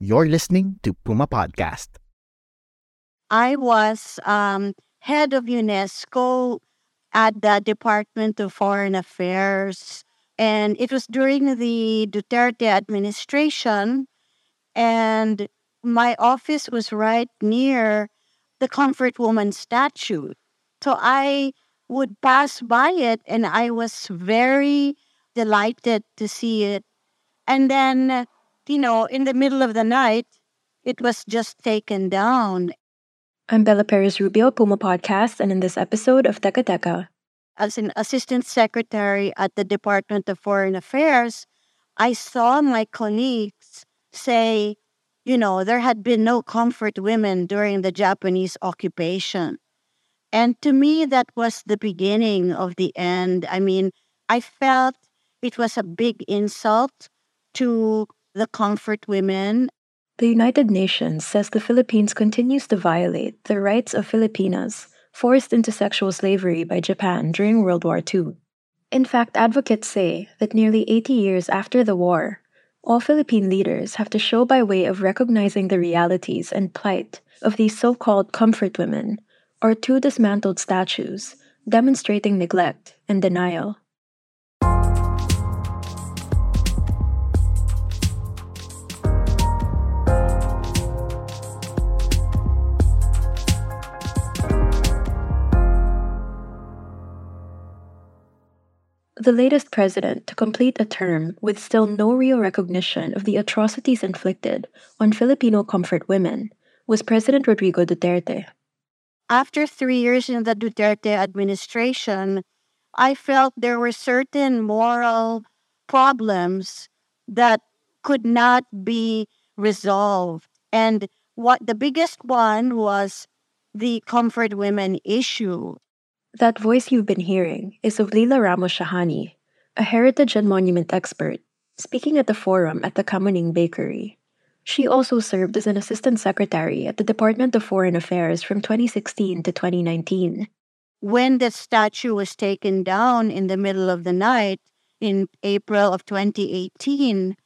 You're listening to Puma Podcast. I was um, head of UNESCO at the Department of Foreign Affairs. And it was during the Duterte administration. And my office was right near the Comfort Woman statue. So I would pass by it and I was very delighted to see it. And then, you know, in the middle of the night, it was just taken down. I'm Bella Perez Rubio, Puma Podcast, and in this episode of Teka Teka. As an assistant secretary at the Department of Foreign Affairs, I saw my colleagues say, you know, there had been no comfort women during the Japanese occupation. And to me, that was the beginning of the end. I mean, I felt it was a big insult to the comfort women. The United Nations says the Philippines continues to violate the rights of Filipinas forced into sexual slavery by Japan during World War II. In fact, advocates say that nearly 80 years after the war, all Philippine leaders have to show by way of recognizing the realities and plight of these so called comfort women, or two dismantled statues, demonstrating neglect and denial. The latest president to complete a term with still no real recognition of the atrocities inflicted on Filipino comfort women was President Rodrigo Duterte. After three years in the Duterte administration, I felt there were certain moral problems that could not be resolved. And what the biggest one was the comfort women issue. That voice you've been hearing is of Lila Ramos Shahani, a heritage and monument expert, speaking at the forum at the Kamuning Bakery. She also served as an assistant secretary at the Department of Foreign Affairs from 2016 to 2019. When the statue was taken down in the middle of the night in April of 2018,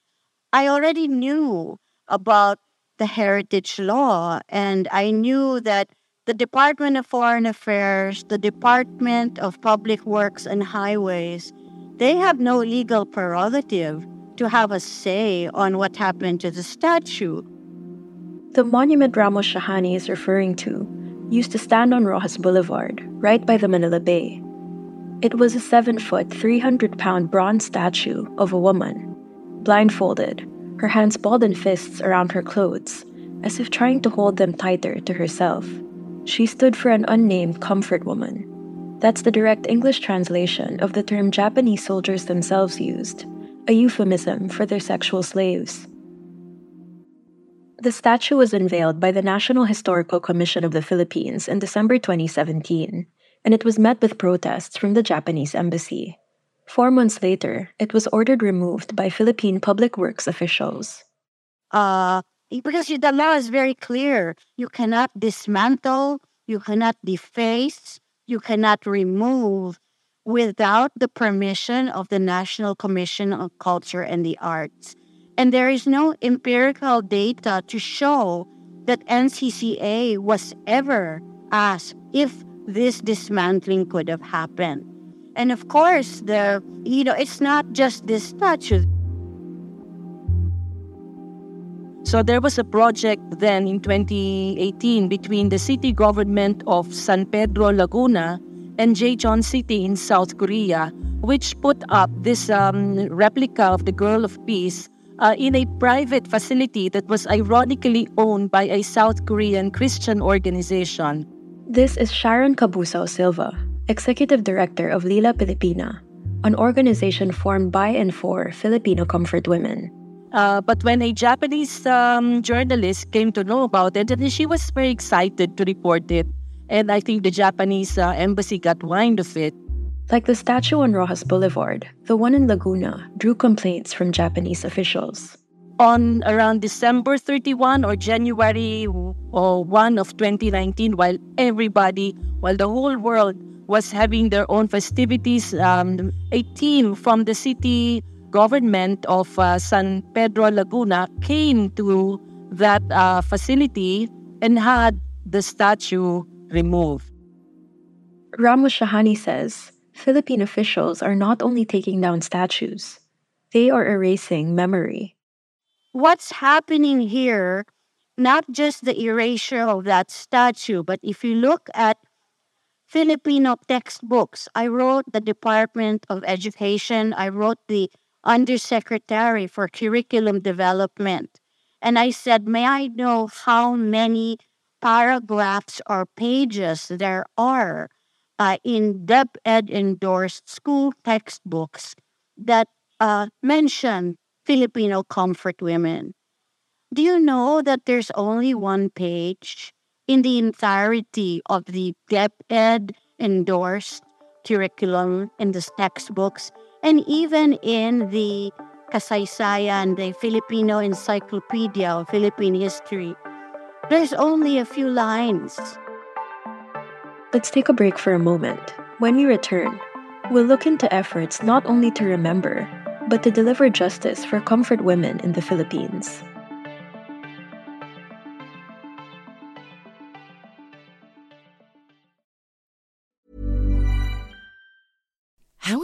I already knew about the heritage law and I knew that the Department of Foreign Affairs, the Department of Public Works and Highways, they have no legal prerogative to have a say on what happened to the statue. The monument Ramos Shahani is referring to used to stand on Roxas Boulevard, right by the Manila Bay. It was a 7 foot, 300 pound bronze statue of a woman, blindfolded, her hands balled in fists around her clothes, as if trying to hold them tighter to herself. She stood for an unnamed comfort woman. That's the direct English translation of the term Japanese soldiers themselves used, a euphemism for their sexual slaves. The statue was unveiled by the National Historical Commission of the Philippines in December 2017, and it was met with protests from the Japanese embassy. Four months later, it was ordered removed by Philippine Public Works officials. Uh, because the law is very clear. You cannot dismantle, you cannot deface, you cannot remove without the permission of the National Commission on Culture and the Arts. And there is no empirical data to show that NCCA was ever asked if this dismantling could have happened. And of course, the you know, it's not just this statue. So there was a project then in 2018 between the city government of San Pedro Laguna and Daejeon City in South Korea, which put up this um, replica of the Girl of Peace uh, in a private facility that was ironically owned by a South Korean Christian organization. This is Sharon Cabusao Silva, Executive Director of Lila Pilipina, an organization formed by and for Filipino comfort women. Uh, but when a Japanese um, journalist came to know about it, and she was very excited to report it. And I think the Japanese uh, embassy got wind of it. Like the statue on Roxas Boulevard, the one in Laguna drew complaints from Japanese officials. On around December 31 or January or 1 of 2019, while everybody, while the whole world was having their own festivities, um, a team from the city government of uh, San Pedro Laguna came to that uh, facility and had the statue removed. Ramos Shahani says Philippine officials are not only taking down statues, they are erasing memory. What's happening here, not just the erasure of that statue, but if you look at Filipino textbooks, I wrote the Department of Education, I wrote the Undersecretary for Curriculum Development. And I said, May I know how many paragraphs or pages there are uh, in DepEd endorsed school textbooks that uh, mention Filipino comfort women? Do you know that there's only one page in the entirety of the DepEd endorsed curriculum in the textbooks and even in the Kasaysayan, the Filipino Encyclopedia of Philippine History, there's only a few lines. Let's take a break for a moment. When we return, we'll look into efforts not only to remember, but to deliver justice for comfort women in the Philippines.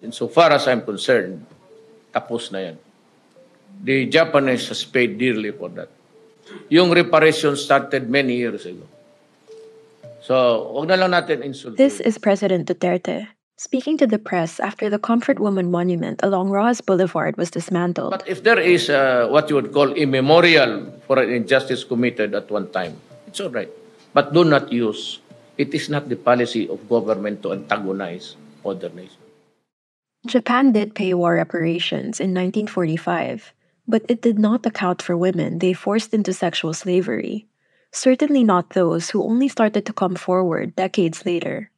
Insofar as I'm concerned, tapos na yan. The Japanese has paid dearly for that. Yung reparation started many years ago. So, wag na lang natin insult. This is President Duterte speaking to the press after the Comfort Woman Monument along Rojas Boulevard was dismantled. But if there is uh, what you would call a memorial for an injustice committed at one time, it's all right. But do not use. It is not the policy of government to antagonize other nations. Japan did pay war reparations in 1945, but it did not account for women they forced into sexual slavery. Certainly not those who only started to come forward decades later.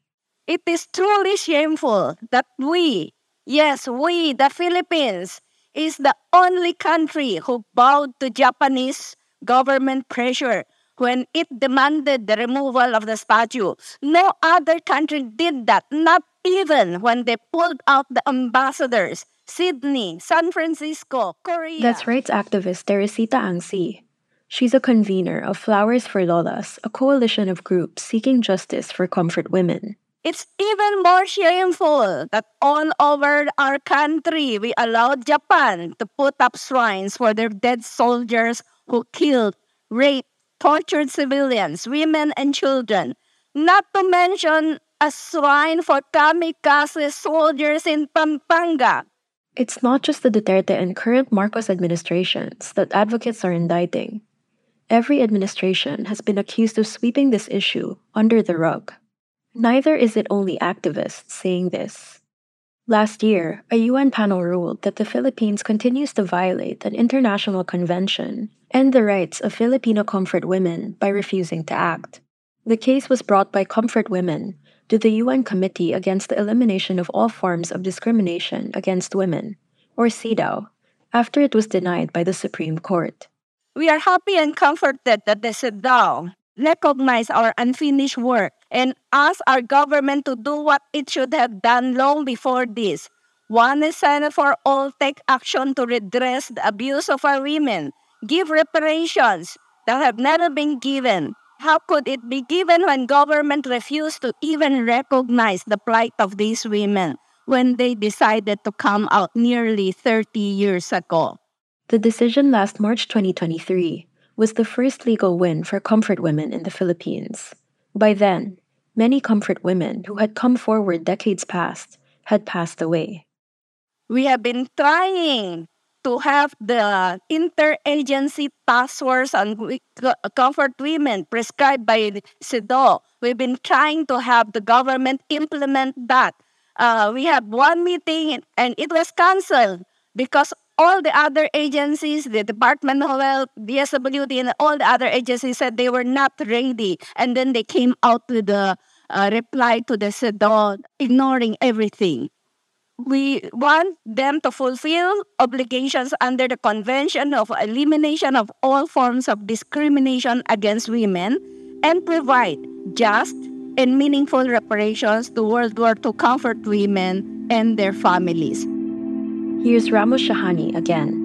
It is truly shameful that we, yes, we, the Philippines, is the only country who bowed to Japanese government pressure when it demanded the removal of the statue. No other country did that, not even when they pulled out the ambassadors. Sydney, San Francisco, Korea. That's rights activist Teresita Ang See. She's a convener of Flowers for Lolas, a coalition of groups seeking justice for comfort women. It's even more shameful that all over our country we allowed Japan to put up shrines for their dead soldiers who killed, raped, tortured civilians, women, and children. not to mention a shrine for kamikaze soldiers in Pampanga. It's not just the Duterte and current Marcos administrations that advocates are indicting. Every administration has been accused of sweeping this issue under the rug. Neither is it only activists saying this. Last year, a UN panel ruled that the Philippines continues to violate an international convention and the rights of Filipino comfort women by refusing to act. The case was brought by Comfort Women to the UN Committee Against the Elimination of All Forms of Discrimination Against Women, or CEDAW, after it was denied by the Supreme Court. We are happy and comforted that the CEDAW recognize our unfinished work and ask our government to do what it should have done long before this. One is Center for All take action to redress the abuse of our women, give reparations that have never been given, how could it be given when government refused to even recognize the plight of these women when they decided to come out nearly 30 years ago? The decision last March 2023 was the first legal win for comfort women in the Philippines. By then, many comfort women who had come forward decades past had passed away. We have been trying to have the interagency task force on comfort women prescribed by CEDAW. We've been trying to have the government implement that. Uh, we had one meeting and it was canceled because all the other agencies, the Department of Health, DSWD, and all the other agencies said they were not ready. And then they came out with a uh, reply to the CEDAW, ignoring everything we want them to fulfill obligations under the Convention of Elimination of All Forms of Discrimination Against Women and provide just and meaningful reparations to World War II comfort women and their families. Here's Ramos Shahani again.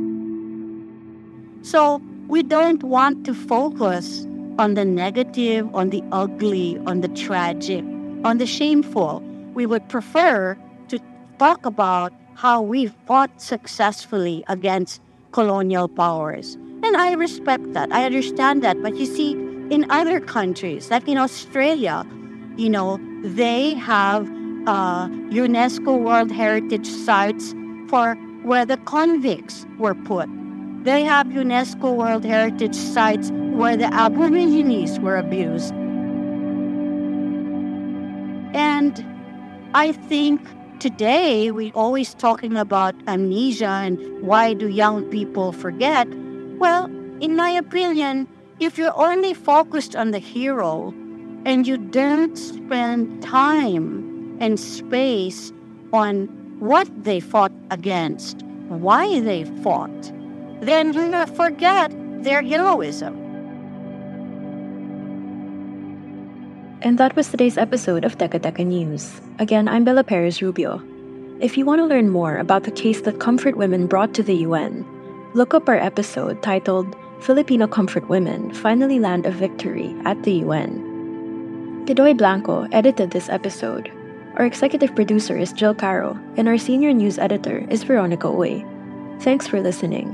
So, we don't want to focus on the negative, on the ugly, on the tragic, on the shameful. We would prefer talk about how we fought successfully against colonial powers. And I respect that. I understand that. But you see, in other countries, like in Australia, you know, they have uh, UNESCO World Heritage sites for where the convicts were put. They have UNESCO World Heritage sites where the Aborigines were abused. And I think today we're always talking about amnesia and why do young people forget. Well in my opinion if you're only focused on the hero and you don't spend time and space on what they fought against why they fought then to forget their heroism And that was today's episode of Teka Teka News. Again, I'm Bella Perez Rubio. If you want to learn more about the case that Comfort Women brought to the UN, look up our episode titled Filipino Comfort Women Finally Land a Victory at the UN. Tidoy Blanco edited this episode. Our executive producer is Jill Caro, and our senior news editor is Veronica Uy. Thanks for listening.